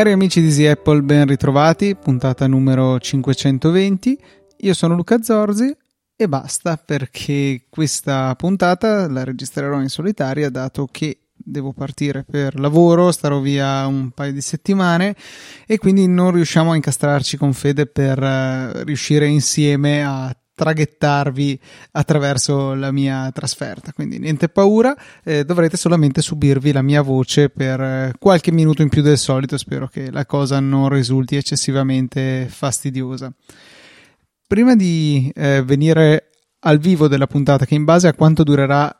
Cari amici di Easy Apple, ben ritrovati, puntata numero 520. Io sono Luca Zorzi e basta perché questa puntata la registrerò in solitaria dato che devo partire per lavoro, starò via un paio di settimane e quindi non riusciamo a incastrarci con Fede per uh, riuscire insieme a traghettarvi attraverso la mia trasferta. Quindi niente paura, eh, dovrete solamente subirvi la mia voce per eh, qualche minuto in più del solito. Spero che la cosa non risulti eccessivamente fastidiosa. Prima di eh, venire al vivo della puntata, che in base a quanto durerà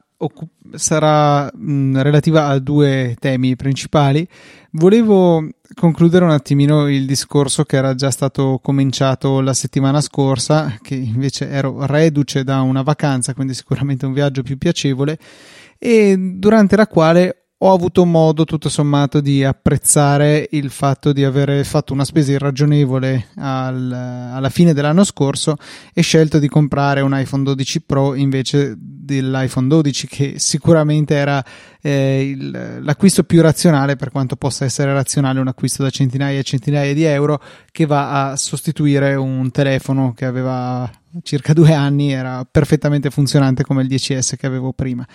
sarà mh, relativa a due temi principali. Volevo concludere un attimino il discorso che era già stato cominciato la settimana scorsa, che invece ero reduce da una vacanza, quindi sicuramente un viaggio più piacevole, e durante la quale ho avuto modo tutto sommato di apprezzare il fatto di aver fatto una spesa irragionevole al, alla fine dell'anno scorso e scelto di comprare un iPhone 12 Pro invece dell'iPhone 12 che sicuramente era eh, il, l'acquisto più razionale per quanto possa essere razionale un acquisto da centinaia e centinaia di euro che va a sostituire un telefono che aveva circa due anni era perfettamente funzionante come il 10S che avevo prima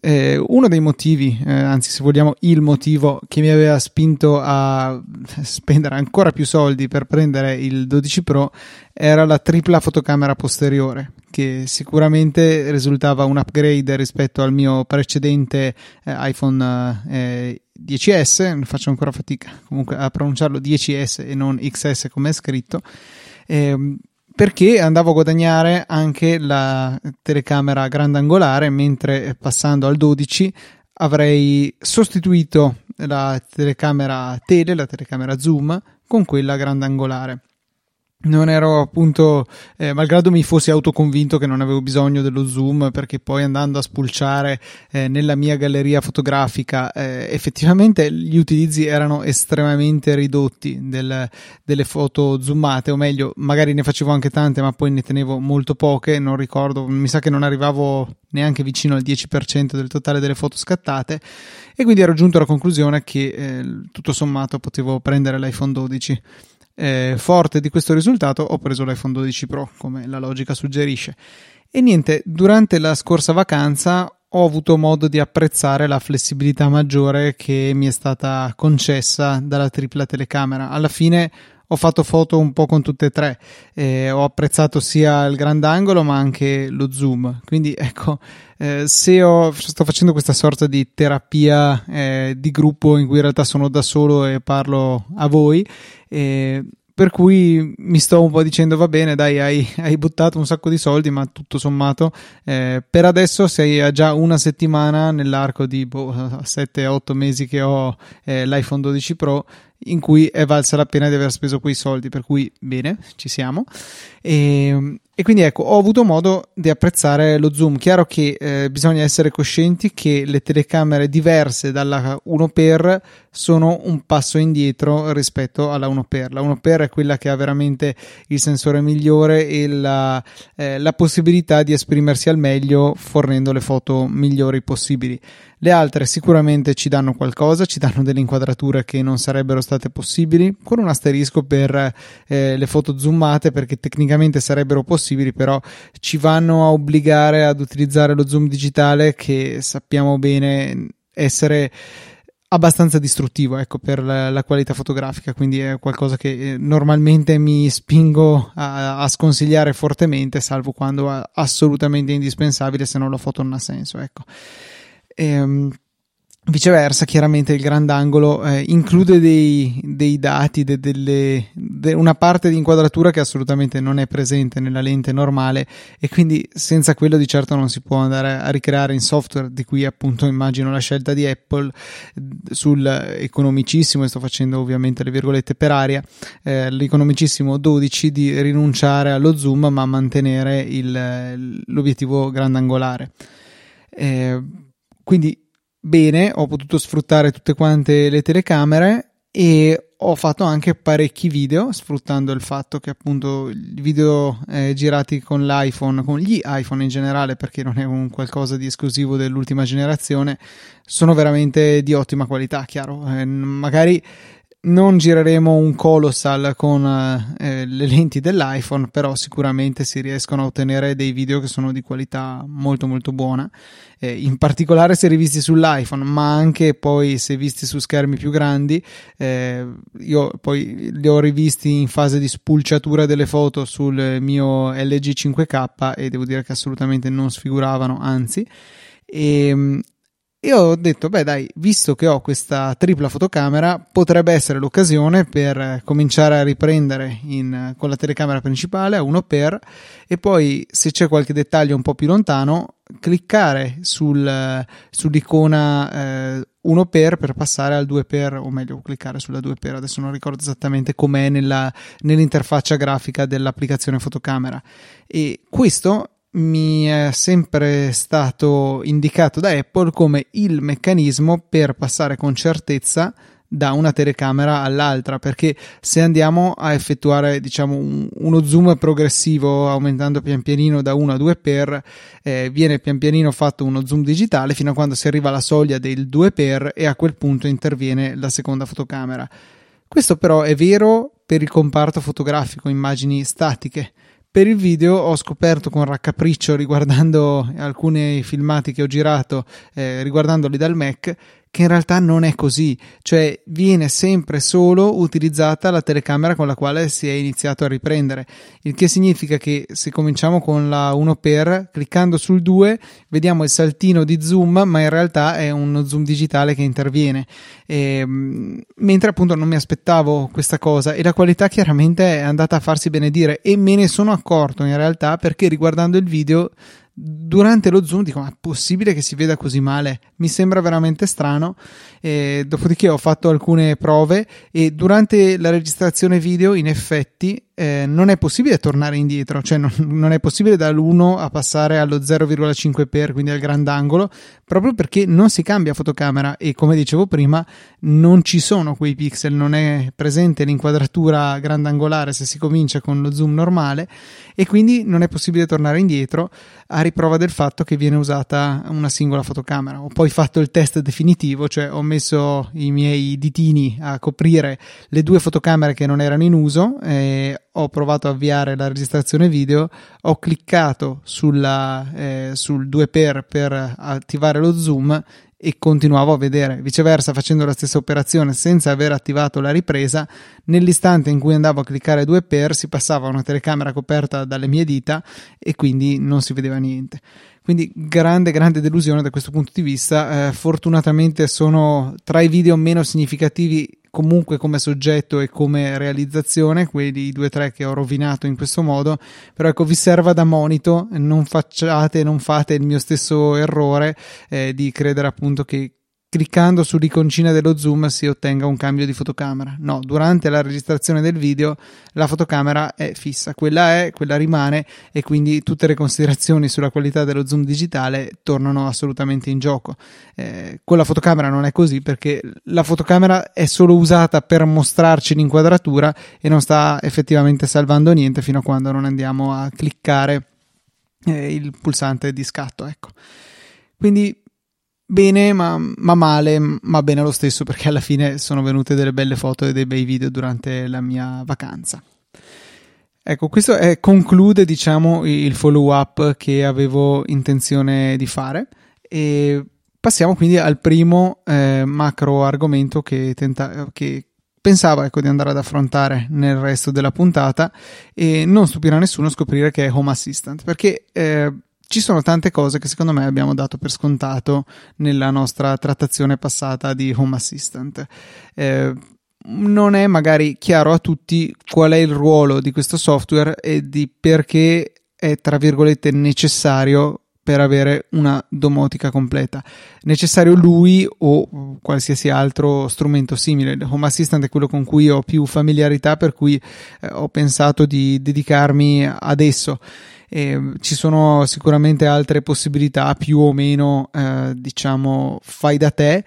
eh, uno dei motivi, eh, anzi se vogliamo il motivo che mi aveva spinto a spendere ancora più soldi per prendere il 12 Pro era la tripla fotocamera posteriore, che sicuramente risultava un upgrade rispetto al mio precedente eh, iPhone 10S, eh, faccio ancora fatica comunque a pronunciarlo 10S e non XS come è scritto. Eh, perché andavo a guadagnare anche la telecamera grandangolare, mentre passando al 12 avrei sostituito la telecamera tele, la telecamera zoom, con quella grandangolare non ero appunto, eh, malgrado mi fossi autoconvinto che non avevo bisogno dello zoom, perché poi andando a spulciare eh, nella mia galleria fotografica, eh, effettivamente gli utilizzi erano estremamente ridotti del, delle foto zoomate, o meglio, magari ne facevo anche tante, ma poi ne tenevo molto poche, non ricordo, mi sa che non arrivavo neanche vicino al 10% del totale delle foto scattate, e quindi ero giunto alla conclusione che eh, tutto sommato potevo prendere l'iPhone 12 eh, forte di questo risultato ho preso l'iPhone 12 Pro, come la logica suggerisce. E niente, durante la scorsa vacanza ho avuto modo di apprezzare la flessibilità maggiore che mi è stata concessa dalla tripla telecamera. Alla fine ho fatto foto un po' con tutte e tre, eh, ho apprezzato sia il grandangolo ma anche lo zoom. Quindi ecco, eh, se ho, sto facendo questa sorta di terapia eh, di gruppo in cui in realtà sono da solo e parlo a voi, eh, per cui mi sto un po' dicendo va bene dai hai, hai buttato un sacco di soldi ma tutto sommato eh, per adesso sei a già una settimana nell'arco di boh, 7-8 mesi che ho eh, l'iPhone 12 Pro in cui è valsa la pena di aver speso quei soldi. Per cui bene ci siamo. E, e quindi ecco, ho avuto modo di apprezzare lo zoom. Chiaro che eh, bisogna essere coscienti che le telecamere diverse dalla 1x sono un passo indietro rispetto alla 1x. La 1x è quella che ha veramente il sensore migliore e la, eh, la possibilità di esprimersi al meglio fornendo le foto migliori possibili. Le altre sicuramente ci danno qualcosa, ci danno delle inquadrature che non sarebbero state possibili, con un asterisco per eh, le foto zoomate perché tecnicamente sarebbero possibili, però ci vanno a obbligare ad utilizzare lo zoom digitale che sappiamo bene essere abbastanza distruttivo ecco, per la, la, qualità fotografica, quindi è qualcosa che eh, normalmente mi spingo a, a sconsigliare fortemente, salvo quando è assolutamente indispensabile, se no la foto non ha senso. Ecco. Ehm, Viceversa, chiaramente il grandangolo eh, include dei, dei dati, de, delle, de una parte di inquadratura che assolutamente non è presente nella lente normale e quindi senza quello di certo non si può andare a ricreare in software, di cui appunto immagino la scelta di Apple sul economicissimo, e sto facendo ovviamente le virgolette per aria, eh, l'economicissimo 12 di rinunciare allo zoom ma mantenere il, l'obiettivo grandangolare. Eh, quindi bene, ho potuto sfruttare tutte quante le telecamere e ho fatto anche parecchi video sfruttando il fatto che appunto i video eh, girati con l'iPhone, con gli iPhone in generale, perché non è un qualcosa di esclusivo dell'ultima generazione, sono veramente di ottima qualità, chiaro. Eh, magari non gireremo un colossal con eh, le lenti dell'iPhone, però sicuramente si riescono a ottenere dei video che sono di qualità molto molto buona, eh, in particolare se rivisti sull'iPhone, ma anche poi se visti su schermi più grandi. Eh, io poi li ho rivisti in fase di spulciatura delle foto sul mio LG 5K e devo dire che assolutamente non sfiguravano, anzi. E, e ho detto, beh dai, visto che ho questa tripla fotocamera, potrebbe essere l'occasione per cominciare a riprendere in, con la telecamera principale a 1x e poi se c'è qualche dettaglio un po' più lontano, cliccare sul, sull'icona eh, 1x per passare al 2x o meglio cliccare sulla 2x adesso non ricordo esattamente com'è nella, nell'interfaccia grafica dell'applicazione fotocamera. E questo mi è sempre stato indicato da Apple come il meccanismo per passare con certezza da una telecamera all'altra perché se andiamo a effettuare diciamo un, uno zoom progressivo aumentando pian pianino da 1 a 2 per eh, viene pian pianino fatto uno zoom digitale fino a quando si arriva alla soglia del 2 per e a quel punto interviene la seconda fotocamera. Questo però è vero per il comparto fotografico immagini statiche per il video ho scoperto con raccapriccio riguardando alcuni filmati che ho girato eh, riguardandoli dal Mac che in realtà non è così, cioè viene sempre solo utilizzata la telecamera con la quale si è iniziato a riprendere, il che significa che se cominciamo con la 1x, cliccando sul 2, vediamo il saltino di zoom, ma in realtà è uno zoom digitale che interviene, e, ehm, mentre appunto non mi aspettavo questa cosa e la qualità chiaramente è andata a farsi benedire e me ne sono accorto in realtà perché riguardando il video durante lo zoom dico ma è possibile che si veda così male? Mi sembra veramente strano. E dopodiché ho fatto alcune prove e durante la registrazione video in effetti eh, non è possibile tornare indietro, cioè non, non, è possibile dall'1 a passare allo 0,5 per, quindi al grandangolo, proprio perché non si cambia fotocamera e come dicevo prima non ci sono quei pixel, non è presente l'inquadratura grandangolare se si comincia con lo zoom normale e quindi non è possibile tornare indietro a riprova del fatto che viene usata una singola fotocamera. Ho poi fatto il test definitivo, cioè ho messo i miei ditini a coprire le due fotocamere che non erano in uso e ho provato a avviare la registrazione video, ho cliccato sulla, eh, sul 2x per attivare lo zoom e continuavo a vedere. Viceversa, facendo la stessa operazione senza aver attivato la ripresa, nell'istante in cui andavo a cliccare 2x si passava una telecamera coperta dalle mie dita e quindi non si vedeva niente. Quindi grande, grande delusione da questo punto di vista. Eh, fortunatamente sono tra i video meno significativi comunque come soggetto e come realizzazione, quelli due o tre che ho rovinato in questo modo, però ecco vi serva da monito, non facciate, non fate il mio stesso errore eh, di credere appunto che cliccando sull'iconcina dello zoom si ottenga un cambio di fotocamera. No, durante la registrazione del video la fotocamera è fissa, quella è, quella rimane e quindi tutte le considerazioni sulla qualità dello zoom digitale tornano assolutamente in gioco. Eh, con la fotocamera non è così perché la fotocamera è solo usata per mostrarci l'inquadratura e non sta effettivamente salvando niente fino a quando non andiamo a cliccare eh, il pulsante di scatto, ecco. Quindi bene, ma, ma, male, ma bene lo stesso perché alla fine sono venute delle belle foto e dei bei video durante la mia vacanza. Ecco, questo è, conclude, diciamo, il follow up che avevo intenzione di fare e passiamo quindi al primo eh, macro argomento che, tenta- che pensavo ecco, di andare ad affrontare nel resto della puntata e non stupirà nessuno scoprire che è Home Assistant perché eh, ci sono tante cose che secondo me abbiamo dato per scontato nella nostra trattazione passata di Home Assistant. Eh, non è magari chiaro a tutti qual è il ruolo di questo software e di perché è tra virgolette necessario per avere una domotica completa. Necessario lui o qualsiasi altro strumento simile. Home Assistant è quello con cui ho più familiarità, per cui eh, ho pensato di dedicarmi ad esso. E ci sono sicuramente altre possibilità più o meno, eh, diciamo, fai da te.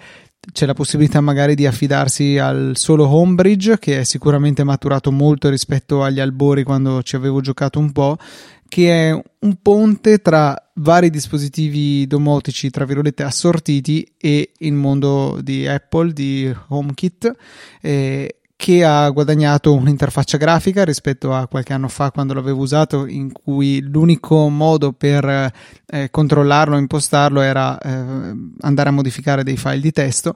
C'è la possibilità magari di affidarsi al solo Homebridge che è sicuramente maturato molto rispetto agli albori quando ci avevo giocato un po' che è un ponte tra vari dispositivi domotici tra virgolette assortiti e il mondo di Apple di HomeKit. Eh, che ha guadagnato un'interfaccia grafica rispetto a qualche anno fa quando l'avevo usato in cui l'unico modo per eh, controllarlo impostarlo era eh, andare a modificare dei file di testo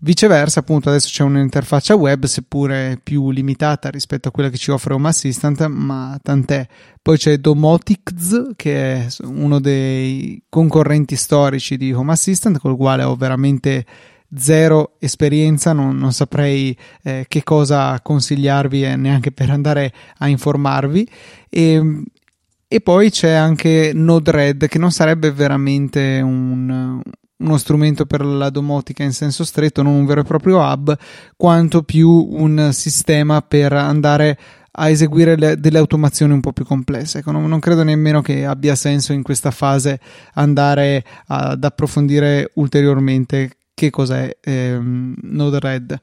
Viceversa, appunto, adesso c'è un'interfaccia web, seppure più limitata rispetto a quella che ci offre Home Assistant, ma tant'è. Poi c'è Domotics, che è uno dei concorrenti storici di Home Assistant, col quale ho veramente zero esperienza, non, non saprei eh, che cosa consigliarvi e neanche per andare a informarvi. E, e poi c'è anche Node-RED, che non sarebbe veramente un, uno strumento per la domotica in senso stretto, non un vero e proprio hub, quanto più un sistema per andare a eseguire le, delle automazioni un po' più complesse. Ecco, non, non, credo nemmeno che abbia senso in questa fase andare ad approfondire ulteriormente che cos'è ehm, Node-RED.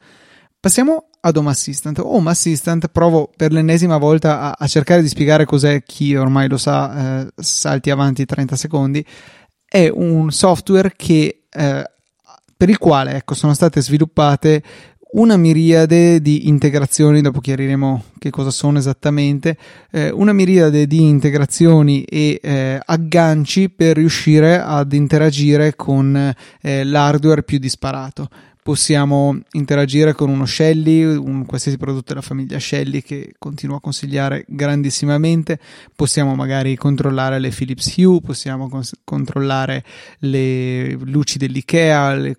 Passiamo ad Home Assistant. Home Assistant provo per l'ennesima volta a, a cercare di spiegare cos'è, chi ormai lo sa, eh, salti avanti 30 secondi è un software che, eh, per il quale ecco, sono state sviluppate una miriade di integrazioni, dopo chiariremo che cosa sono esattamente, eh, una miriade di integrazioni e eh, agganci per riuscire ad interagire con eh, l'hardware più disparato possiamo interagire con uno Shelly, un qualsiasi prodotto della famiglia Shelly che continuo a consigliare grandissimamente, possiamo magari controllare le Philips Hue, possiamo cons- controllare le luci dell'IKEA, le,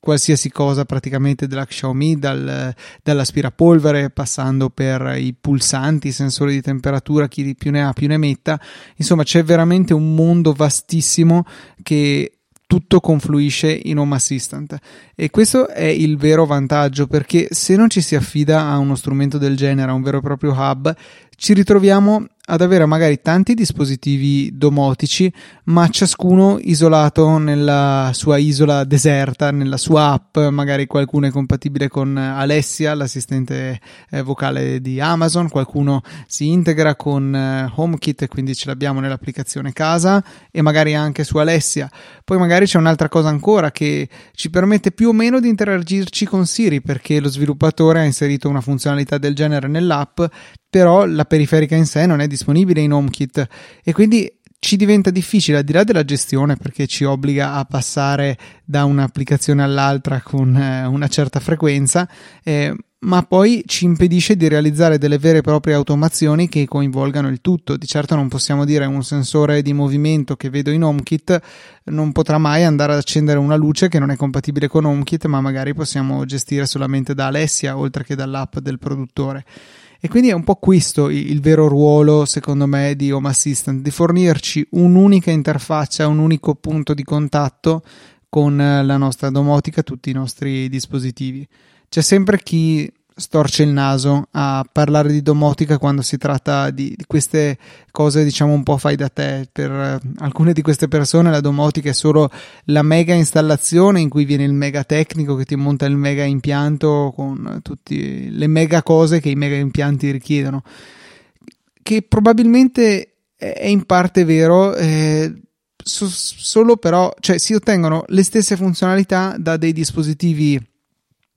qualsiasi cosa praticamente della Xiaomi, dal, dall'aspirapolvere passando per i pulsanti, i sensori di temperatura, chi più ne ha più ne metta, insomma c'è veramente un mondo vastissimo che tutto confluisce in Home Assistant. E questo è il vero vantaggio perché se non ci si affida a uno strumento del genere, a un vero e proprio hub, ci ritroviamo ad avere magari tanti dispositivi domotici, ma ciascuno isolato nella sua isola deserta, nella sua app, magari qualcuno è compatibile con Alessia, l'assistente eh, vocale di Amazon, qualcuno si integra con eh, HomeKit quindi ce l'abbiamo nell'applicazione casa e magari anche su Alessia. Poi magari c'è un'altra cosa ancora che ci permette più o meno di interagirci con Siri perché lo sviluppatore ha inserito una funzionalità del genere nell'app, però la periferica in sé non è disponibile in HomeKit e quindi ci diventa difficile al di là della gestione perché ci obbliga a passare da un'applicazione all'altra con eh, una certa frequenza, eh, ma poi ci impedisce di realizzare delle vere e proprie automazioni che coinvolgano il tutto. Di certo non possiamo dire un sensore di movimento che vedo in HomeKit non potrà mai andare ad accendere una luce che non è compatibile con HomeKit, ma magari possiamo gestire solamente da Alessia oltre che dall'app del produttore. E quindi è un po' questo il vero ruolo, secondo me, di Home Assistant, di fornirci un'unica interfaccia, un unico punto di contatto con la nostra domotica, tutti i nostri dispositivi. C'è sempre chi storce il naso a parlare di domotica quando si tratta di, di, queste cose diciamo un po' fai da te. Per uh, alcune di queste persone la domotica è solo la mega installazione in cui viene il mega tecnico che ti monta il mega impianto con tutte le mega cose che i mega impianti richiedono che probabilmente è in parte vero eh, so, solo però cioè si ottengono le stesse funzionalità da dei dispositivi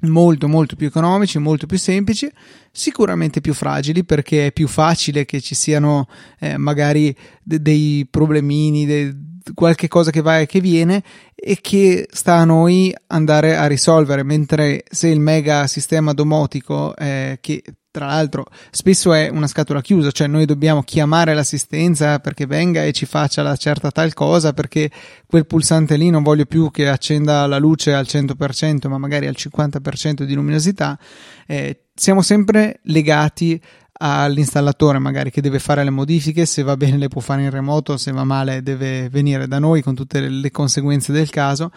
molto molto più economici, molto più semplici, sicuramente più fragili perché è più facile che ci siano eh, magari de- dei problemini, de- qualche cosa che va e che viene e che sta a noi andare a risolvere, mentre se il mega sistema domotico eh, che tra l'altro spesso è una scatola chiusa, cioè noi dobbiamo chiamare l'assistenza perché venga e ci faccia la certa tal cosa perché quel pulsante lì non voglio più che accenda la luce al 100% ma magari al 50% di luminosità, eh, siamo sempre legati all'installatore magari che deve fare le modifiche, se va bene le può fare in remoto, se va male deve venire da noi con tutte le conseguenze del caso.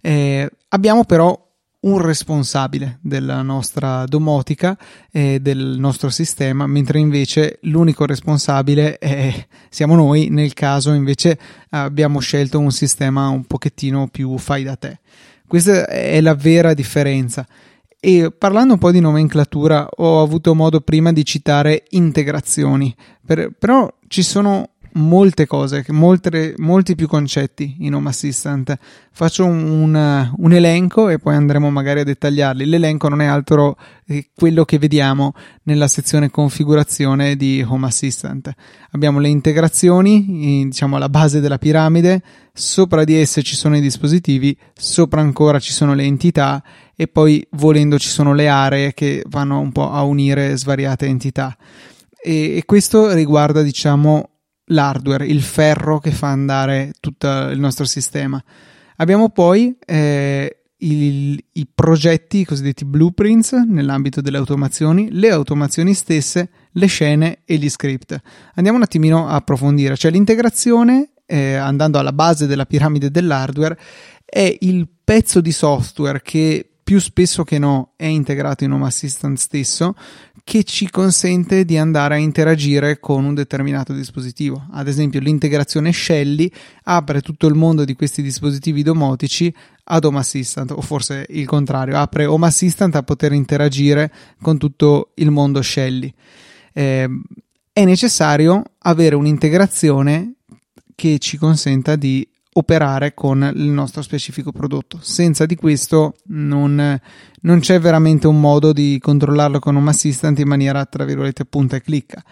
Eh, abbiamo però un responsabile della nostra domotica e del nostro sistema, mentre invece l'unico responsabile è, siamo noi nel caso invece abbiamo scelto un sistema un pochettino più fai da te. Questa è la vera differenza. E parlando un po' di nomenclatura, ho avuto modo prima di citare integrazioni, per, però ci sono molte cose, molte, molti più concetti in Home Assistant. Faccio un, un, un, elenco e poi andremo magari a dettagliarli. L'elenco non è altro che quello che vediamo nella sezione configurazione di Home Assistant. Abbiamo le integrazioni, diciamo alla base della piramide, sopra di esse ci sono i dispositivi, sopra ancora ci sono le entità e poi volendo ci sono le aree che vanno un po' a unire svariate entità. E questo riguarda, diciamo, l'hardware, il ferro che fa andare tutto il nostro sistema. Abbiamo poi eh, il, i progetti, i cosiddetti blueprints nell'ambito delle automazioni, le automazioni stesse, le scene e gli script. Andiamo un attimino a approfondire, cioè l'integrazione, eh, andando alla base della piramide dell'hardware, è il pezzo di software che più spesso che no è integrato in Home Assistant stesso che ci consente di andare a interagire con un determinato dispositivo. Ad esempio, l'integrazione Shelly apre tutto il mondo di questi dispositivi domotici ad Home Assistant, o forse il contrario, apre Home Assistant a poter interagire con tutto il mondo Shelly. Eh, è necessario avere un'integrazione che ci consenta di operare con il nostro specifico prodotto. Senza di questo non, non c'è veramente un modo di controllarlo con un assistant in maniera tra virgolette punta e clicca.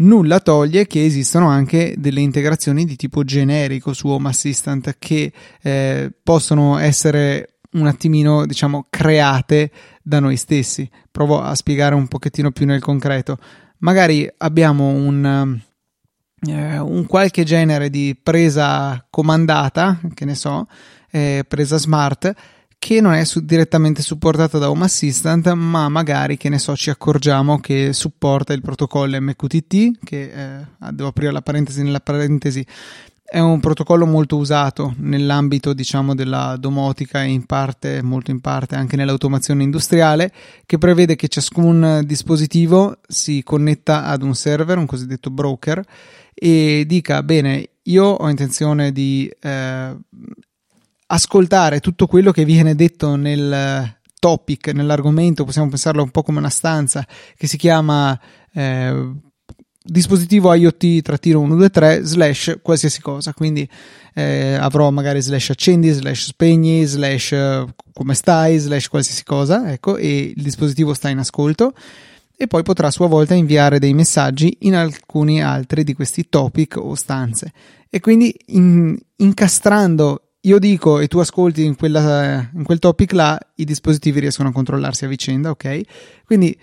Nulla toglie che esistono anche delle integrazioni di tipo generico su Home Assistant che eh, possono essere un attimino, diciamo, create da noi stessi. Provo a spiegare un pochettino più nel concreto. Magari abbiamo un, eh, un qualche genere di presa comandata, che ne so, eh, presa smart, che non è su- direttamente supportata da Home Assistant, ma magari, che ne so, ci accorgiamo che supporta il protocollo MQTT, che eh, ah, devo aprire la parentesi nella parentesi, è un protocollo molto usato nell'ambito, diciamo, della domotica e in parte, molto in parte, anche nell'automazione industriale, che prevede che ciascun dispositivo si connetta ad un server, un cosiddetto broker, e dica bene io ho intenzione di eh, ascoltare tutto quello che viene detto nel topic, nell'argomento, possiamo pensarlo un po' come una stanza che si chiama eh, dispositivo IoT-123 slash qualsiasi cosa, quindi eh, avrò magari slash accendi, slash spegni, slash come stai, slash qualsiasi cosa, ecco, e il dispositivo sta in ascolto e poi potrà a sua volta inviare dei messaggi in alcuni altri di questi topic o stanze. E quindi in, incastrando io dico e tu ascolti in, quella, in quel topic là, i dispositivi riescono a controllarsi a vicenda, ok? Quindi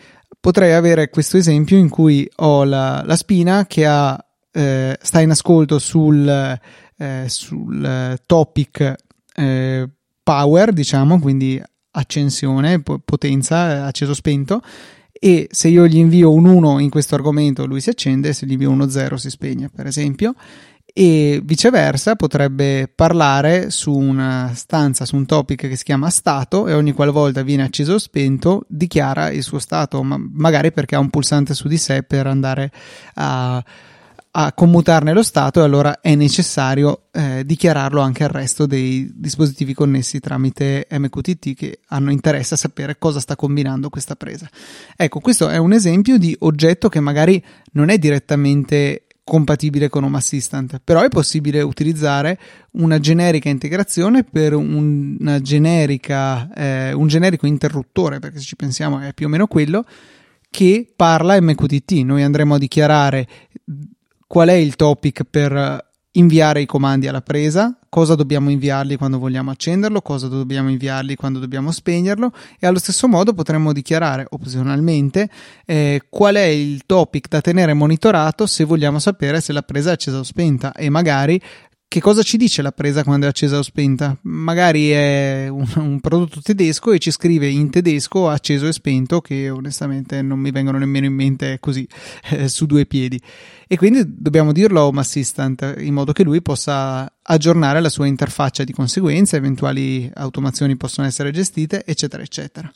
potrei avere questo esempio in cui ho la, la spina che ha, eh, sta in ascolto sul, eh, sul topic eh, power, diciamo, quindi accensione, potenza, acceso spento e se io gli invio un 1 in questo argomento lui si accende, se gli invio uno 0 si spegne per esempio e viceversa potrebbe parlare su una stanza, su un topic che si chiama stato e ogni qualvolta viene acceso o spento dichiara il suo stato, ma magari perché ha un pulsante su di sé per andare a a commutarne lo stato e allora è necessario eh, dichiararlo anche al resto dei dispositivi connessi tramite MQTT che hanno interesse a sapere cosa sta combinando questa presa. Ecco, questo è un esempio di oggetto che magari non è direttamente compatibile con Home Assistant, però è possibile utilizzare una generica integrazione per una generica, eh, un generico interruttore, perché se ci pensiamo è più o meno quello, che parla MQTT. Noi andremo a dichiarare qual è il topic per inviare i comandi alla presa, cosa dobbiamo inviargli quando vogliamo accenderlo, cosa dobbiamo inviargli quando dobbiamo spegnerlo e allo stesso modo potremmo dichiarare opzionalmente eh, qual è il topic da tenere monitorato se vogliamo sapere se la presa è accesa o spenta e magari che cosa ci dice la presa quando è accesa o spenta? Magari è un, un, prodotto tedesco e ci scrive in tedesco acceso e spento, che onestamente non mi vengono nemmeno in mente così eh, su due piedi. E quindi dobbiamo dirlo a Home Assistant in modo che lui possa aggiornare la sua interfaccia di conseguenza, eventuali automazioni possono essere gestite, eccetera, eccetera.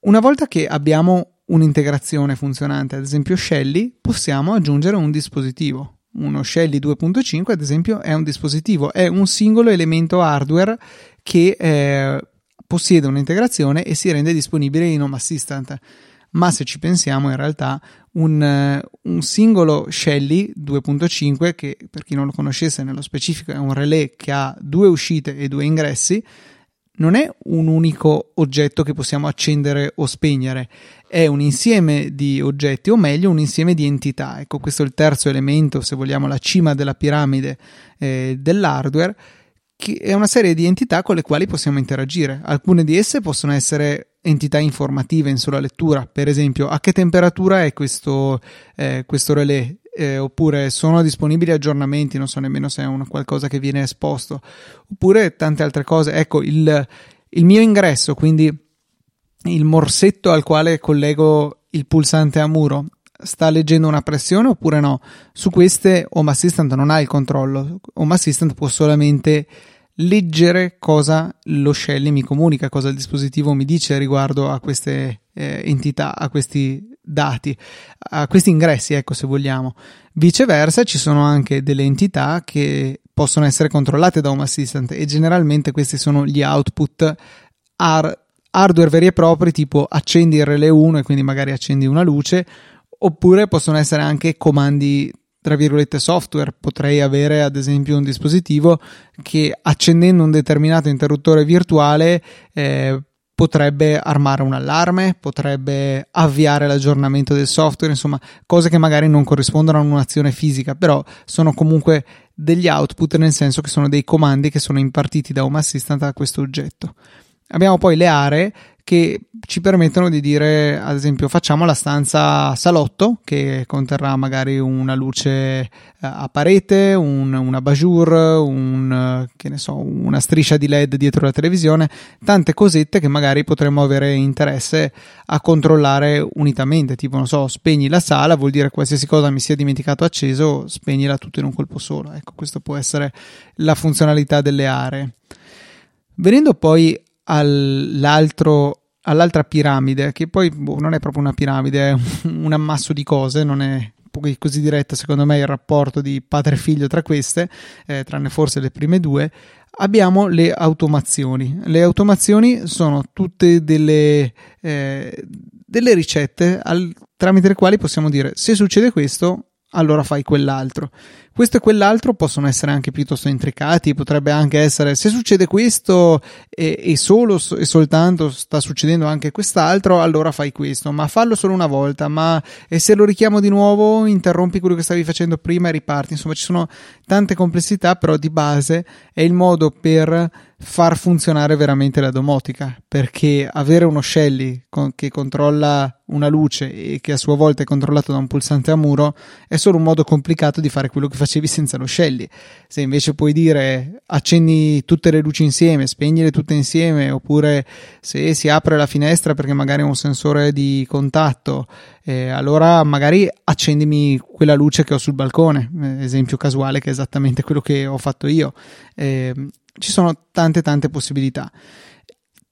Una volta che abbiamo un'integrazione funzionante, ad esempio Shelly, possiamo aggiungere un dispositivo Uno Shelly 2.5, ad esempio, è un dispositivo, è un singolo elemento hardware che eh, possiede un'integrazione e si rende disponibile in Home Assistant. Ma se ci pensiamo, in realtà un, un singolo Shelly 2.5, che per chi non lo conoscesse nello specifico è un relay che ha due uscite e due ingressi, non è un unico oggetto che possiamo accendere o spegnere, è un insieme di oggetti, o meglio, un insieme di entità. Ecco, questo è il terzo elemento, se vogliamo, la cima della piramide eh, dell'hardware, che è una serie di entità con le quali possiamo interagire. Alcune di esse possono essere entità informative in sola lettura, per esempio, a che temperatura è questo, eh, questo relè? Eh, oppure sono disponibili aggiornamenti, non so nemmeno se è una qualcosa che viene esposto, oppure tante altre cose. Ecco, il, il mio ingresso, quindi il morsetto al quale collego il pulsante a muro, sta leggendo una pressione oppure no? Su queste Home Assistant non ha il controllo, Home Assistant può solamente leggere cosa lo Shelly mi comunica, cosa il dispositivo mi dice riguardo a queste eh, entità, a questi dati, a questi ingressi, ecco se vogliamo. Viceversa ci sono anche delle entità che possono essere controllate da Home Assistant e generalmente questi sono gli output hard- hardware veri e propri tipo accendi il relè 1 e quindi magari accendi una luce oppure possono essere anche comandi tra virgolette software potrei avere ad esempio un dispositivo che accendendo un determinato interruttore virtuale eh, potrebbe armare un allarme, potrebbe avviare l'aggiornamento del software, insomma, cose che magari non corrispondono a un'azione fisica, però sono comunque degli output nel senso che sono dei comandi che sono impartiti da Home Assistant a questo oggetto. Abbiamo poi le aree che ci permettono di dire, ad esempio, facciamo la stanza salotto che conterrà magari una luce eh, a parete, un, una bajour, un, so, una striscia di LED dietro la televisione, tante cosette che magari potremmo avere interesse a controllare unitamente, tipo, non so, spegni la sala, vuol dire qualsiasi cosa mi sia dimenticato acceso, spegnila tutto in un colpo solo. Ecco, questa può essere la funzionalità delle aree. Venendo poi all'altra piramide, che poi boh, non è proprio una piramide, è un ammasso di cose, non è così diretta secondo me il rapporto di padre e figlio tra queste, eh, tranne forse le prime due, abbiamo le automazioni. Le automazioni sono tutte delle, eh, delle ricette al, tramite le quali possiamo dire se succede questo, allora fai quell'altro. Questo e quell'altro possono essere anche piuttosto intricati, potrebbe anche essere se succede questo e, e solo e soltanto sta succedendo anche quest'altro, allora fai questo, ma fallo solo una volta, ma e se lo richiamo di nuovo interrompi quello che stavi facendo prima e riparti. Insomma, ci sono tante complessità, però di base è il modo per far funzionare veramente la domotica, perché avere uno Shelly con, che controlla una luce e che a sua volta è controllato da un pulsante a muro è solo un modo complicato di fare quello che facevi senza lo Shelly. Se invece puoi dire accendi tutte le luci insieme, spegnile tutte insieme, oppure se si apre la finestra perché magari è un sensore di contatto, eh, allora magari accendimi quella luce che ho sul balcone, eh, esempio casuale che è esattamente quello che ho fatto io. Eh, ci sono tante tante possibilità.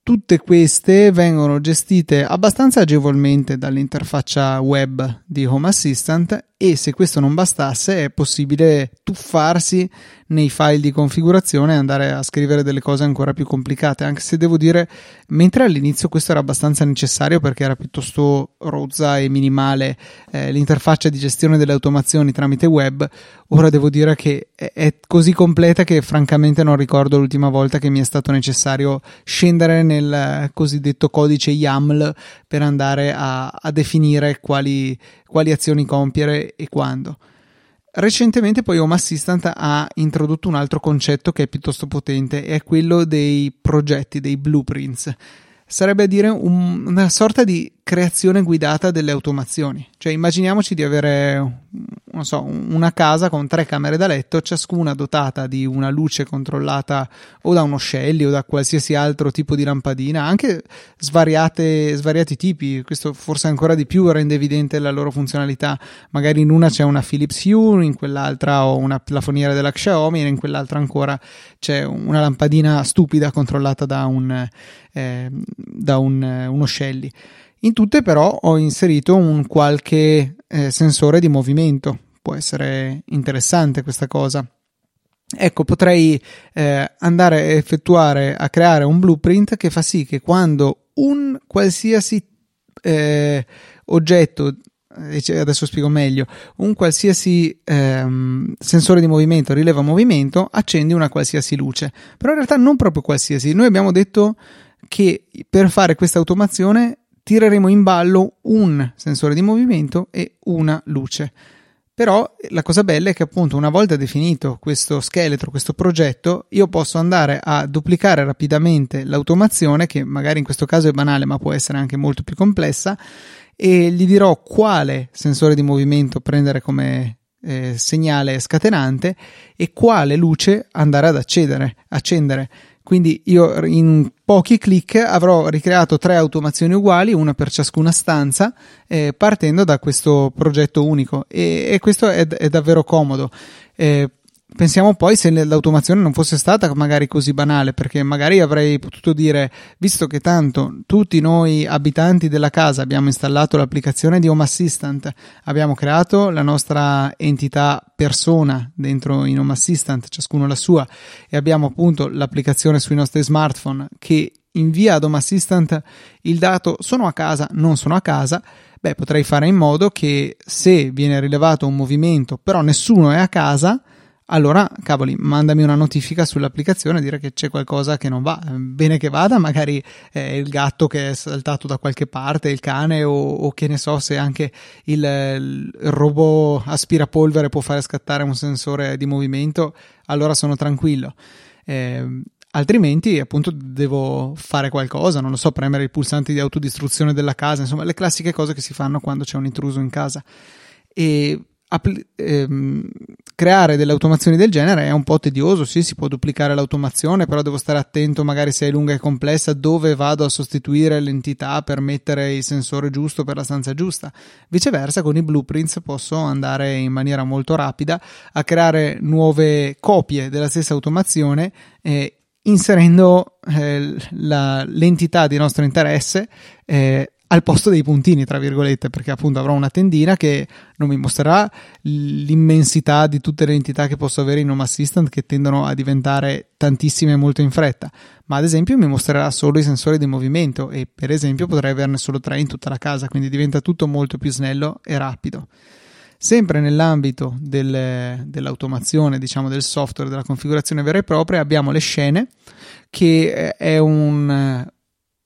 Tutte queste vengono gestite abbastanza agevolmente dall'interfaccia web di Home Assistant e se questo non bastasse è possibile tuffarsi nei file di configurazione e andare a scrivere delle cose ancora più complicate, anche se devo dire, mentre all'inizio questo era abbastanza necessario perché era piuttosto rozza e minimale eh, l'interfaccia di gestione delle automazioni tramite web, ora devo dire che è, così completa che francamente non ricordo l'ultima volta che mi è stato necessario scendere nel cosiddetto codice YAML per andare a, a definire quali, quali azioni compiere e quando. Recentemente poi Home Assistant ha introdotto un altro concetto che è piuttosto potente, è quello dei progetti, dei blueprints. Sarebbe a dire un, una sorta di creazione guidata delle automazioni. Cioè, immaginiamoci di avere, so, una casa con tre camere da letto, ciascuna dotata di una luce controllata o da uno Shelly o da qualsiasi altro tipo di lampadina, anche svariate, svariati tipi. Questo forse ancora di più rende evidente la loro funzionalità. Magari in una c'è una Philips Hue, in quell'altra ho una plafoniera della Xiaomi, e in quell'altra ancora c'è una lampadina stupida controllata da, un, eh, da un, uno Shelly. In tutte però ho inserito un qualche eh, sensore di movimento. può essere interessante questa cosa. Ecco, potrei eh, andare a effettuare, a creare un blueprint che fa sì che quando un qualsiasi eh, oggetto adesso spiego meglio, un qualsiasi ehm, sensore di movimento rileva movimento, accendi una qualsiasi luce. Però in realtà non proprio qualsiasi. Noi abbiamo detto che per fare questa automazione tireremo in ballo un sensore di movimento e una luce. Però la cosa bella è che appunto una volta definito questo scheletro, questo progetto, io posso andare a duplicare rapidamente l'automazione, che magari in questo caso è banale ma può essere anche molto più complessa, e gli dirò quale sensore di movimento prendere come eh, segnale scatenante e quale luce andare ad accedere, accendere. Quindi io in pochi clic avrò ricreato tre automazioni uguali, una per ciascuna stanza, eh, partendo da questo progetto unico. E, e questo è, è, davvero comodo. Eh, Pensiamo poi se l'automazione non fosse stata magari così banale, perché magari avrei potuto dire, visto che tanto tutti noi abitanti della casa abbiamo installato l'applicazione di Home Assistant, abbiamo creato la nostra entità persona dentro in Home Assistant, ciascuno la sua, e abbiamo appunto l'applicazione sui nostri smartphone che invia ad Home Assistant il dato sono a casa, non sono a casa, beh potrei fare in modo che se viene rilevato un movimento però nessuno è a casa, allora, cavoli, mandami una notifica sull'applicazione a dire che c'è qualcosa che non va. Bene che vada, magari è il gatto che è saltato da qualche parte, il cane o, o che ne so se anche il, il robot aspirapolvere può fare scattare un sensore di movimento, allora sono tranquillo. Eh, altrimenti appunto devo fare qualcosa, non lo so, premere il pulsante di autodistruzione della casa, insomma le classiche cose che si fanno quando c'è un intruso in casa. E Appli- ehm, creare delle automazioni del genere è un po' tedioso, sì, si può duplicare l'automazione, però devo stare attento magari se è lunga e complessa dove vado a sostituire l'entità per mettere il sensore giusto per la stanza giusta. Viceversa, con i blueprints posso andare in maniera molto rapida a creare nuove copie della stessa automazione eh, inserendo eh, la, l'entità di nostro interesse eh, al posto dei puntini, tra virgolette, perché appunto avrò una tendina che non mi mostrerà l'immensità di tutte le entità che posso avere in Home Assistant che tendono a diventare tantissime molto in fretta, ma ad esempio mi mostrerà solo i sensori di movimento e per esempio potrei averne solo tre in tutta la casa, quindi diventa tutto molto più snello e rapido. Sempre nell'ambito del, dell'automazione, diciamo del software, della configurazione vera e propria, abbiamo le scene, che è un,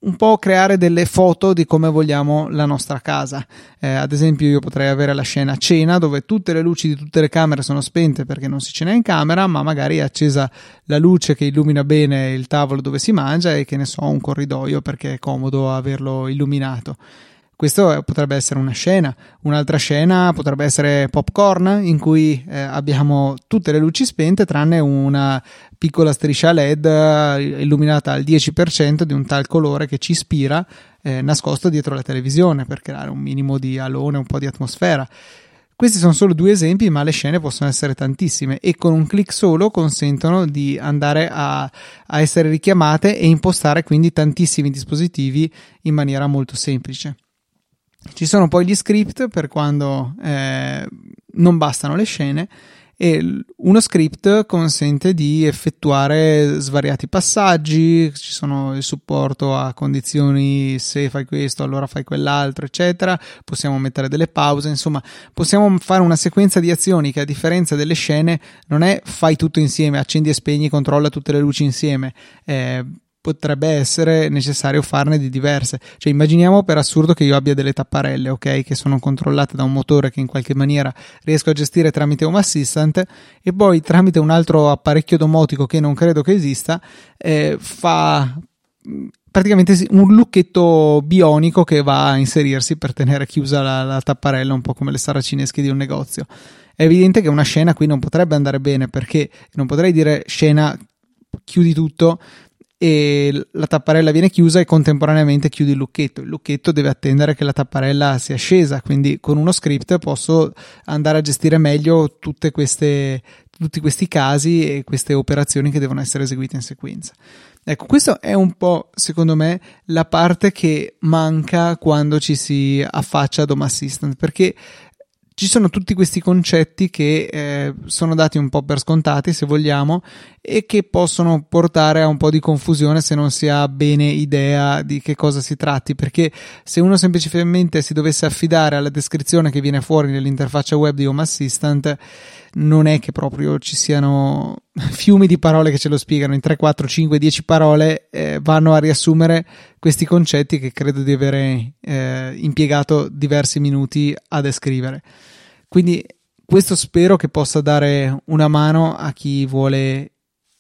un po' creare delle foto di come vogliamo la nostra casa. Eh, ad esempio, io potrei avere la scena cena dove tutte le luci di tutte le camere sono spente perché non si cena in camera, ma magari è accesa la luce che illumina bene il tavolo dove si mangia e che ne so, un corridoio perché è comodo averlo illuminato. Questo potrebbe essere una scena. Un'altra scena potrebbe essere popcorn, in cui eh, abbiamo tutte le luci spente tranne una piccola striscia LED eh, illuminata al 10% di un tal colore che ci ispira, eh, nascosto dietro la televisione per creare un minimo di alone, un po' di atmosfera. Questi sono solo due esempi, ma le scene possono essere tantissime e con un clic solo consentono di andare a, a essere richiamate e impostare quindi tantissimi dispositivi in maniera molto semplice. Ci sono poi gli script per quando eh, non bastano le scene e uno script consente di effettuare svariati passaggi, ci sono il supporto a condizioni se fai questo allora fai quell'altro eccetera, possiamo mettere delle pause, insomma possiamo fare una sequenza di azioni che a differenza delle scene non è fai tutto insieme, accendi e spegni, controlla tutte le luci insieme, eh, potrebbe essere necessario farne di diverse. Cioè, immaginiamo per assurdo che io abbia delle tapparelle, ok, che sono controllate da un motore che in qualche maniera riesco a gestire tramite Home Assistant e poi tramite un altro apparecchio domotico che non credo che esista, eh, fa mm, praticamente un lucchetto bionico che va a inserirsi per tenere chiusa la, la tapparella, un po' come le saracinesche di un negozio. È evidente che una scena qui non potrebbe andare bene perché non potrei dire scena chiudi tutto e la tapparella viene chiusa e contemporaneamente chiudi il lucchetto. Il lucchetto deve attendere che la tapparella sia scesa, quindi con uno script posso andare a gestire meglio queste, tutti questi casi e queste operazioni che devono essere eseguite in sequenza. Ecco, questa è un po', secondo me, la parte che manca quando ci si affaccia ad Home Assistant, perché ci sono tutti questi concetti che eh, sono dati un po' per scontati, se vogliamo, e che possono portare a un po' di confusione se non si ha bene idea di che cosa si tratti, perché se uno semplicemente si dovesse affidare alla descrizione che viene fuori nell'interfaccia web di Home Assistant, non è che proprio ci siano fiumi di parole che ce lo spiegano, in 3, 4, 5, 10 parole eh, vanno a riassumere questi concetti che credo di avere eh, impiegato diversi minuti a descrivere. Quindi questo spero che possa dare una mano a chi vuole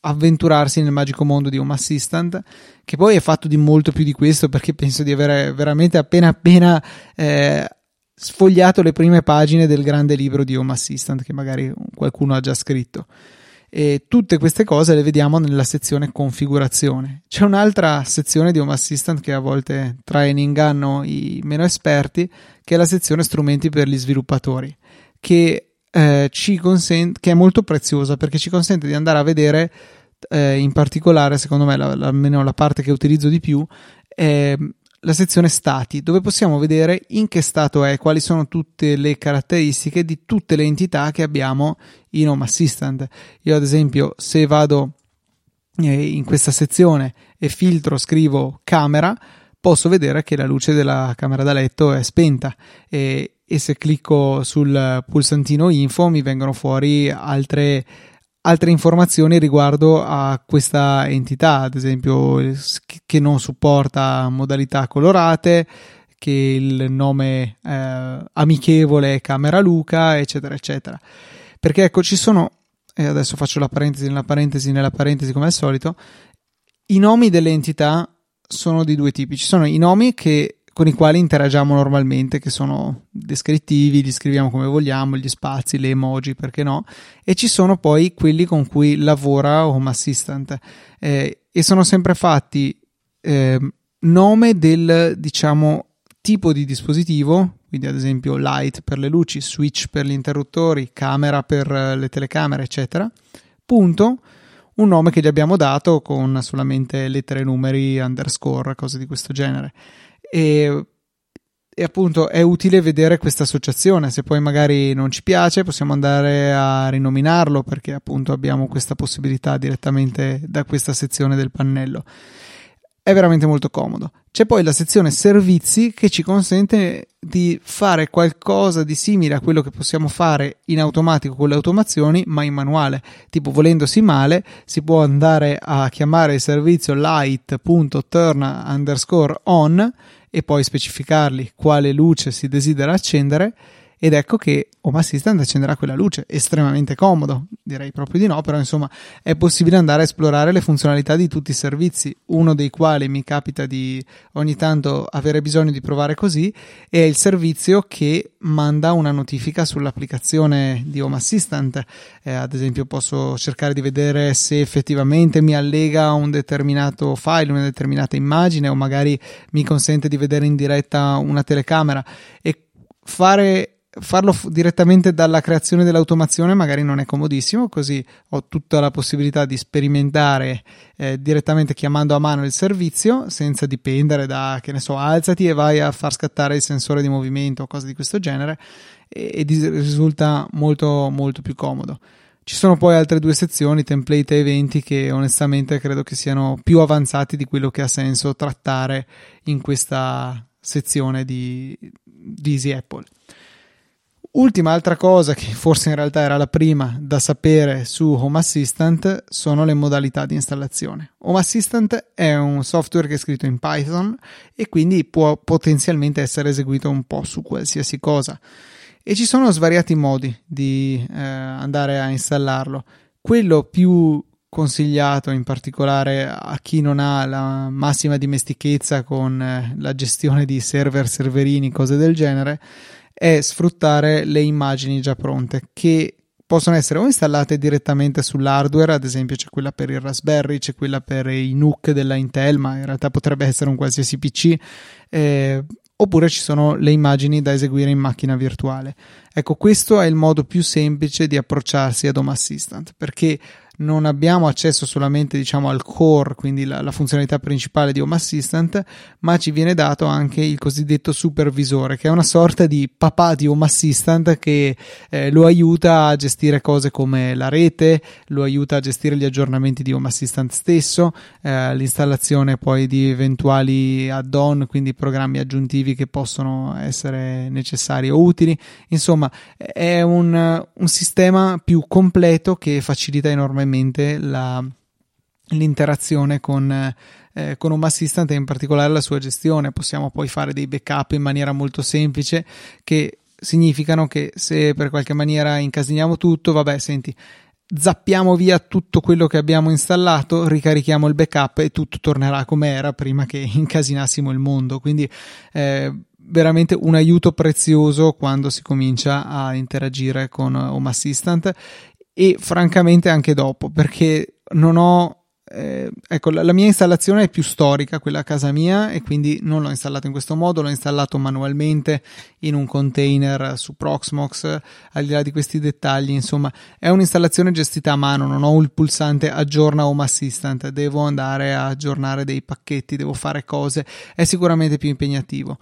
avventurarsi nel magico mondo di Home Assistant, che poi è fatto di molto più di questo perché penso di avere veramente appena appena eh, sfogliato le prime pagine del grande libro di Home Assistant che magari qualcuno ha già scritto. E tutte queste cose le vediamo nella sezione configurazione. C'è un'altra sezione di Home Assistant che a volte trae in inganno i meno esperti, che è la sezione strumenti per gli sviluppatori, che, eh, ci consente, che è molto preziosa perché ci consente di andare a vedere eh, in particolare, secondo me, la, la, almeno la parte che utilizzo di più, è la sezione stati, dove possiamo vedere in che stato è, quali sono tutte le caratteristiche di tutte le entità che abbiamo in Home Assistant. Io, ad esempio, se vado eh, in questa sezione e filtro, scrivo camera, posso vedere che la luce della camera da letto è spenta e, e se clicco sul pulsantino info mi vengono fuori altre altre informazioni riguardo a questa entità, ad esempio che non supporta modalità colorate, che il nome eh, amichevole è Camera Luca, eccetera, eccetera. Perché ecco, ci sono, e adesso faccio la parentesi nella parentesi nella parentesi come al solito, i nomi delle entità sono di due tipi. Ci sono i nomi che con i quali interagiamo normalmente, che sono descrittivi, li scriviamo come vogliamo, gli spazi, le emoji, perché no? E ci sono poi quelli con cui lavora Home Assistant eh, e sono sempre fatti eh, nome del, diciamo, tipo di dispositivo, quindi ad esempio light per le luci, switch per gli interruttori, camera per le telecamere, eccetera. Punto un nome che gli abbiamo dato con solamente lettere, numeri, underscore, cose di questo genere e, e appunto è utile vedere questa associazione. Se poi magari non ci piace, possiamo andare a rinominarlo perché appunto abbiamo questa possibilità direttamente da questa sezione del pannello. È veramente molto comodo. C'è poi la sezione servizi che ci consente di fare qualcosa di simile a quello che possiamo fare in automatico con le automazioni, ma in manuale. Tipo, volendosi male, si può andare a chiamare il servizio light.turn underscore on e poi specificargli quale luce si desidera accendere ed ecco che Home Assistant accenderà quella luce, estremamente comodo, direi proprio di no, però insomma è possibile andare a esplorare le funzionalità di tutti i servizi, uno dei quali mi capita di ogni tanto avere bisogno di provare così è il servizio che manda una notifica sull'applicazione di Home Assistant, eh, ad esempio posso cercare di vedere se effettivamente mi allega un determinato file, una determinata immagine o magari mi consente di vedere in diretta una telecamera. E fare farlo f- direttamente dalla creazione dell'automazione magari non è comodissimo, così ho tutta la possibilità di sperimentare eh, direttamente chiamando a mano il servizio senza dipendere da, che ne so, alzati e vai a far scattare il sensore di movimento o cose di questo genere e, e di- risulta molto molto più comodo. Ci sono poi altre due sezioni, template e eventi, che onestamente credo che siano più avanzati di quello che ha senso trattare in questa sezione di, di Easy Apple. Ultima altra cosa che forse in realtà era la prima da sapere su Home Assistant sono le modalità di installazione. Home Assistant è un software che è scritto in Python e quindi può potenzialmente essere eseguito un po' su qualsiasi cosa. E ci sono svariati modi di eh, andare a installarlo. Quello più consigliato in particolare a chi non ha la massima dimestichezza con eh, la gestione di server, serverini, cose del genere è sfruttare le immagini già pronte che possono essere o installate direttamente sull'hardware, ad esempio c'è quella per il Raspberry, c'è quella per i NUC della Intel, ma in realtà potrebbe essere un qualsiasi PC, eh, oppure ci sono le immagini da eseguire in macchina virtuale. Ecco, questo è il modo più semplice di approcciarsi ad Home Assistant, perché non abbiamo accesso solamente diciamo al core, quindi la, la, funzionalità principale di Home Assistant, ma ci viene dato anche il cosiddetto supervisore, che è una sorta di papà di Home Assistant che eh, lo aiuta a gestire cose come la rete, lo aiuta a gestire gli aggiornamenti di Home Assistant stesso, eh, l'installazione poi di eventuali add-on, quindi programmi aggiuntivi che possono essere necessari o utili. Insomma, è un, un sistema più completo che facilita enormemente la, l'interazione con, eh, con Home Assistant e in particolare la sua gestione. Possiamo poi fare dei backup in maniera molto semplice che significano che se per qualche maniera incasiniamo tutto, vabbè, senti, zappiamo via tutto quello che abbiamo installato, ricarichiamo il backup e tutto tornerà come era prima che incasinassimo il mondo. Quindi eh, veramente un aiuto prezioso quando si comincia a interagire con Home Assistant e francamente anche dopo perché non ho eh, ecco, la, mia installazione è più storica, quella a casa mia, e quindi non l'ho installato in questo modo, l'ho installato manualmente in un container su Proxmox, al di là di questi dettagli, insomma, è un'installazione gestita a mano, non ho il pulsante aggiorna Home Assistant, devo andare a aggiornare dei pacchetti, devo fare cose, è sicuramente più impegnativo.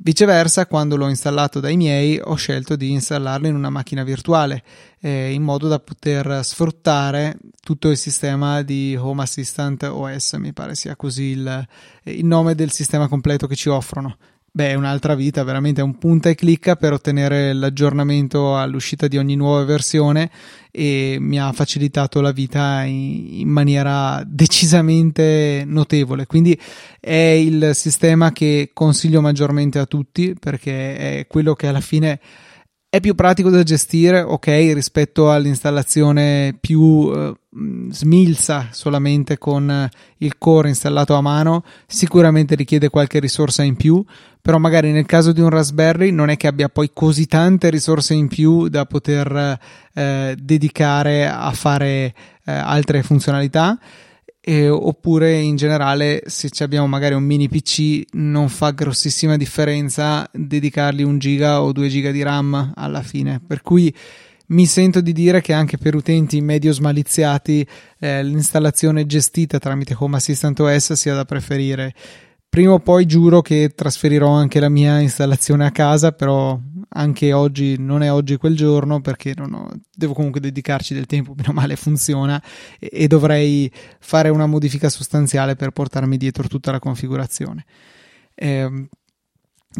Viceversa, quando l'ho installato dai miei, ho scelto di installarlo in una macchina virtuale, eh, in modo da poter sfruttare tutto il sistema di Home Assistant OS, mi pare sia così il, il nome del sistema completo che ci offrono. Beh, è un'altra vita, veramente è un punta e clicca per ottenere l'aggiornamento all'uscita di ogni nuova versione e mi ha facilitato la vita in, in maniera decisamente notevole. Quindi è il sistema che consiglio maggiormente a tutti perché è quello che alla fine è più pratico da gestire, ok, rispetto all'installazione più eh, smilza solamente con eh, il core installato a mano, sicuramente richiede qualche risorsa in più, però magari nel caso di un Raspberry non è che abbia poi così tante risorse in più da poter eh, dedicare a fare eh, altre funzionalità eh, oppure in generale se abbiamo magari un mini PC non fa grossissima differenza dedicargli un giga o due giga di RAM alla fine. Per cui mi sento di dire che anche per utenti medio smaliziati eh, l'installazione gestita tramite Home Assistant OS sia da preferire. Prima o poi giuro che trasferirò anche la mia installazione a casa, però anche oggi non è oggi quel giorno perché ho, devo comunque dedicarci del tempo, meno male funziona e, e, dovrei fare una modifica sostanziale per portarmi dietro tutta la configurazione. Eh,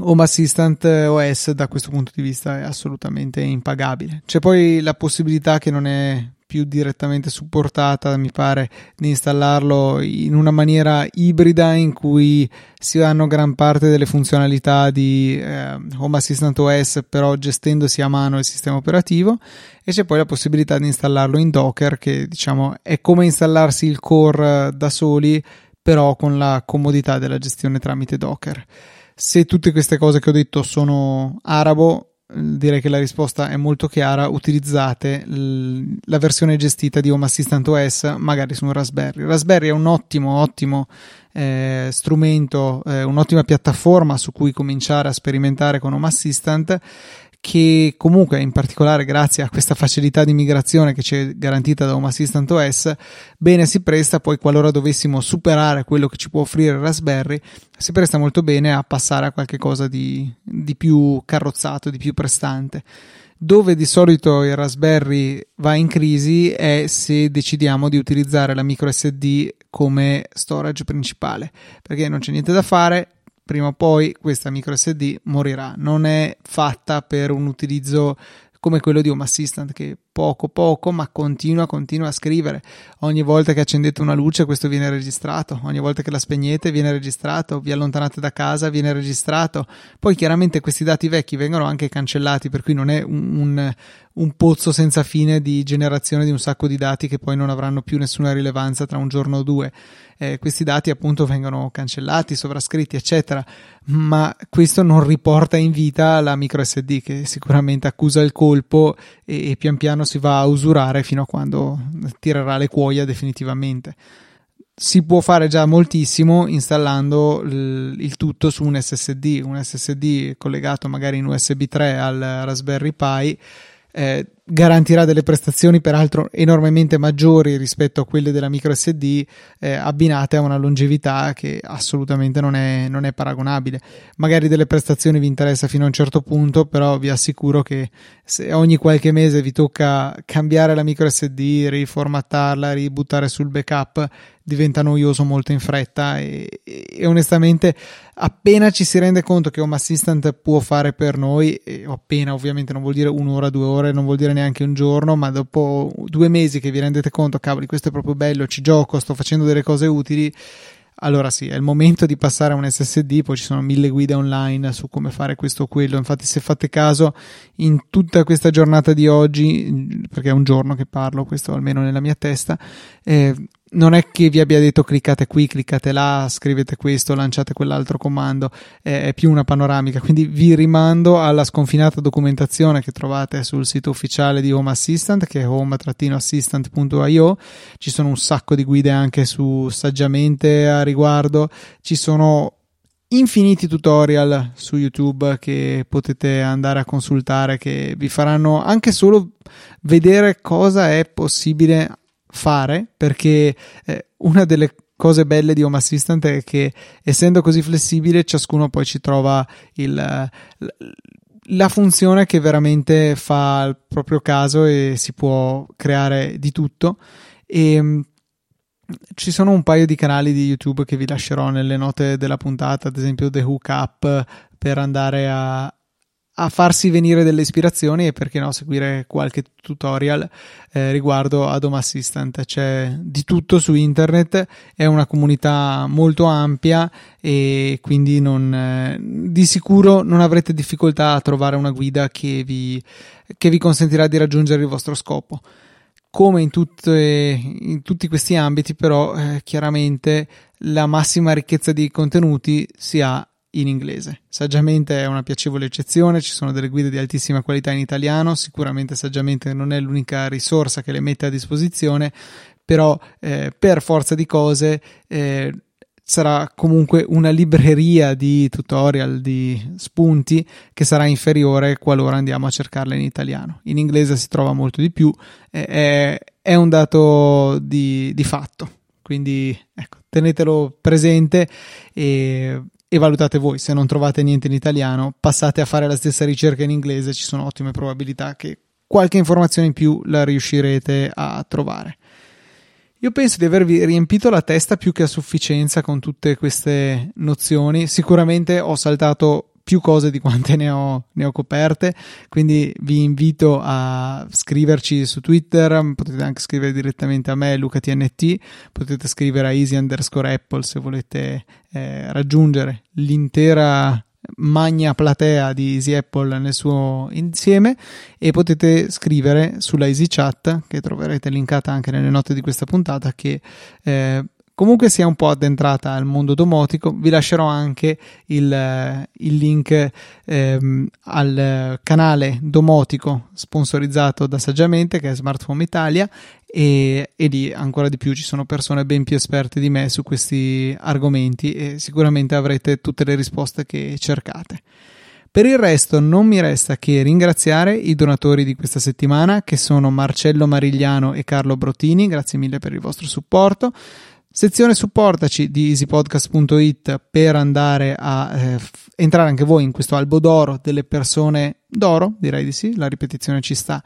Home Assistant OS da questo punto di vista è assolutamente impagabile. C'è poi la possibilità che non è più direttamente supportata, mi pare, di installarlo in una maniera ibrida in cui si hanno gran parte delle funzionalità di eh, Home Assistant OS, però gestendosi a mano il sistema operativo, e c'è poi la possibilità di installarlo in Docker, che diciamo è come installarsi il core da soli, però con la comodità della gestione tramite Docker. Se tutte queste cose che ho detto sono arabo, direi che la risposta è molto chiara. Utilizzate l- la versione gestita di Home Assistant OS magari su un Raspberry. Raspberry è un ottimo, ottimo eh, strumento, eh, un'ottima piattaforma su cui cominciare a sperimentare con Home Assistant che comunque in particolare grazie a questa facilità di migrazione che ci è garantita da Home Assistant OS bene si presta poi qualora dovessimo superare quello che ci può offrire Raspberry si presta molto bene a passare a qualcosa di, di più carrozzato, di più prestante. Dove di solito il Raspberry va in crisi è se decidiamo di utilizzare la micro SD come storage principale perché non c'è niente da fare prima o poi questa micro SD morirà. Non è fatta per un utilizzo come quello di Home Assistant che poco poco ma continua continua a scrivere. Ogni volta che accendete una luce questo viene registrato. Ogni volta che la spegnete viene registrato. Vi allontanate da casa viene registrato. Poi chiaramente questi dati vecchi vengono anche cancellati per cui non è un, un, un pozzo senza fine di generazione di un sacco di dati che poi non avranno più nessuna rilevanza tra un giorno o due. Eh, questi dati appunto vengono cancellati, sovrascritti, eccetera, ma questo non riporta in vita la micro SD che sicuramente accusa il colpo e, e pian piano si va a usurare fino a quando tirerà le cuoia definitivamente si può fare già moltissimo installando il, tutto su un SSD, un SSD collegato magari in USB 3 al Raspberry Pi. Eh, garantirà delle prestazioni peraltro enormemente maggiori rispetto a quelle della micro SD eh, abbinate a una longevità che assolutamente non è, non è, paragonabile. Magari delle prestazioni vi interessa fino a un certo punto però vi assicuro che se ogni qualche mese vi tocca cambiare la micro SD riformattarla ributtare sul backup diventa noioso molto in fretta e, e, onestamente appena ci si rende conto che Home Assistant può fare per noi e appena ovviamente non vuol dire un'ora, due ore, non vuol dire neanche un giorno ma dopo due mesi che vi rendete conto cavoli questo è proprio bello, ci gioco, sto facendo delle cose utili allora sì, è il momento di passare a un SSD, poi ci sono mille guide online su come fare questo o quello. Infatti, se fate caso, in tutta questa giornata di oggi, perché è un giorno che parlo, questo almeno nella mia testa, eh, non è che vi abbia detto cliccate qui, cliccate là, scrivete questo, lanciate quell'altro comando, è, più una panoramica, quindi vi rimando alla sconfinata documentazione che trovate sul sito ufficiale di Home Assistant che è home-assistant.io, ci sono un sacco di guide anche su saggiamente a riguardo, ci sono infiniti tutorial su YouTube che potete andare a consultare che vi faranno anche solo vedere cosa è possibile fare perché eh, una delle cose belle di Home Assistant è che essendo così flessibile ciascuno poi ci trova il, la funzione che veramente fa il proprio caso e si può creare di tutto. E mm, ci sono un paio di canali di YouTube che vi lascerò nelle note della puntata, ad esempio The Hookup per andare a, a farsi venire delle ispirazioni e perché no seguire qualche tutorial eh, riguardo ad Home Assistant. C'è di tutto su internet è una comunità molto ampia e quindi non, eh, di sicuro non avrete difficoltà a trovare una guida che vi, che vi consentirà di raggiungere il vostro scopo. Come in, tutte, in tutti questi ambiti però eh, chiaramente la massima ricchezza di contenuti si ha in inglese. Saggiamente è una piacevole eccezione, ci sono delle guide di altissima qualità in italiano, sicuramente Saggiamente non è l'unica risorsa che le mette a disposizione, però eh, per forza di cose eh, sarà comunque una libreria di tutorial, di spunti che sarà inferiore qualora andiamo a cercarla in italiano. In inglese si trova molto di più, eh, è, è, un dato di, di fatto, quindi ecco, tenetelo presente e e valutate voi. Se non trovate niente in italiano, passate a fare la stessa ricerca in inglese, ci sono ottime probabilità che qualche informazione in più la riuscirete a trovare. Io penso di avervi riempito la testa più che a sufficienza con tutte queste nozioni. Sicuramente ho saltato più cose di quante ne ho, ne ho, coperte, quindi vi invito a scriverci su Twitter, potete anche scrivere direttamente a me, LucaTNT, potete scrivere a easy underscore apple se volete eh, raggiungere l'intera magna platea di Easy Apple nel suo insieme. E potete scrivere sulla Easy Chat che troverete linkata anche nelle note di questa puntata che eh, comunque sia un po' addentrata al mondo domotico, vi lascerò anche il, il link ehm, al canale domotico sponsorizzato da Saggiamente che è Smartphone Italia e, e lì ancora di più ci sono persone ben più esperte di me su questi argomenti e sicuramente avrete tutte le risposte che cercate. Per il resto non mi resta che ringraziare i donatori di questa settimana che sono Marcello Marigliano e Carlo Brottini, grazie mille per il vostro supporto. Sezione supportaci di easypodcast.it per andare a eh, entrare anche voi in questo albo d'oro delle persone d'oro, direi di sì, la ripetizione ci sta,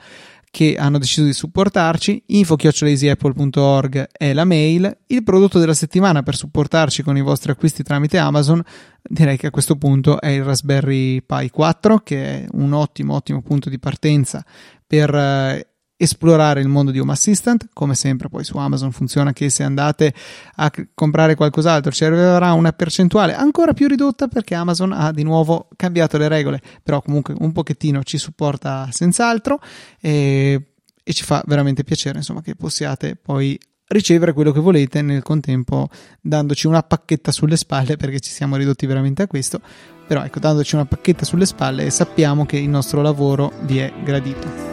che hanno deciso di supportarci. info-easyapple.org è la mail. Il prodotto della settimana per supportarci con i vostri acquisti tramite Amazon, direi che a questo punto è il Raspberry Pi 4, che è un ottimo, ottimo punto di partenza per eh, esplorare il mondo di Home Assistant. Come sempre, poi su Amazon funziona che se andate a comprare qualcos'altro ci arriverà una percentuale ancora più ridotta perché Amazon ha di nuovo cambiato le regole, però comunque un pochettino ci supporta senz'altro e, e ci fa veramente piacere insomma che possiate poi ricevere quello che volete nel contempo dandoci una pacchetta sulle spalle perché ci siamo ridotti veramente a questo però ecco dandoci una pacchetta sulle spalle sappiamo che il nostro lavoro vi è gradito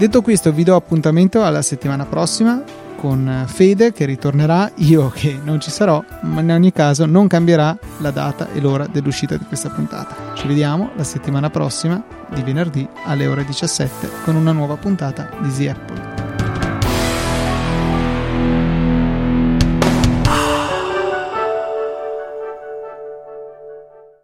Detto questo, vi do appuntamento alla settimana prossima con Fede che ritornerà, io che non ci sarò, ma in ogni caso non cambierà la data e l'ora dell'uscita di questa puntata. Ci vediamo la settimana prossima di venerdì alle ore 17 con una nuova puntata di The Apple.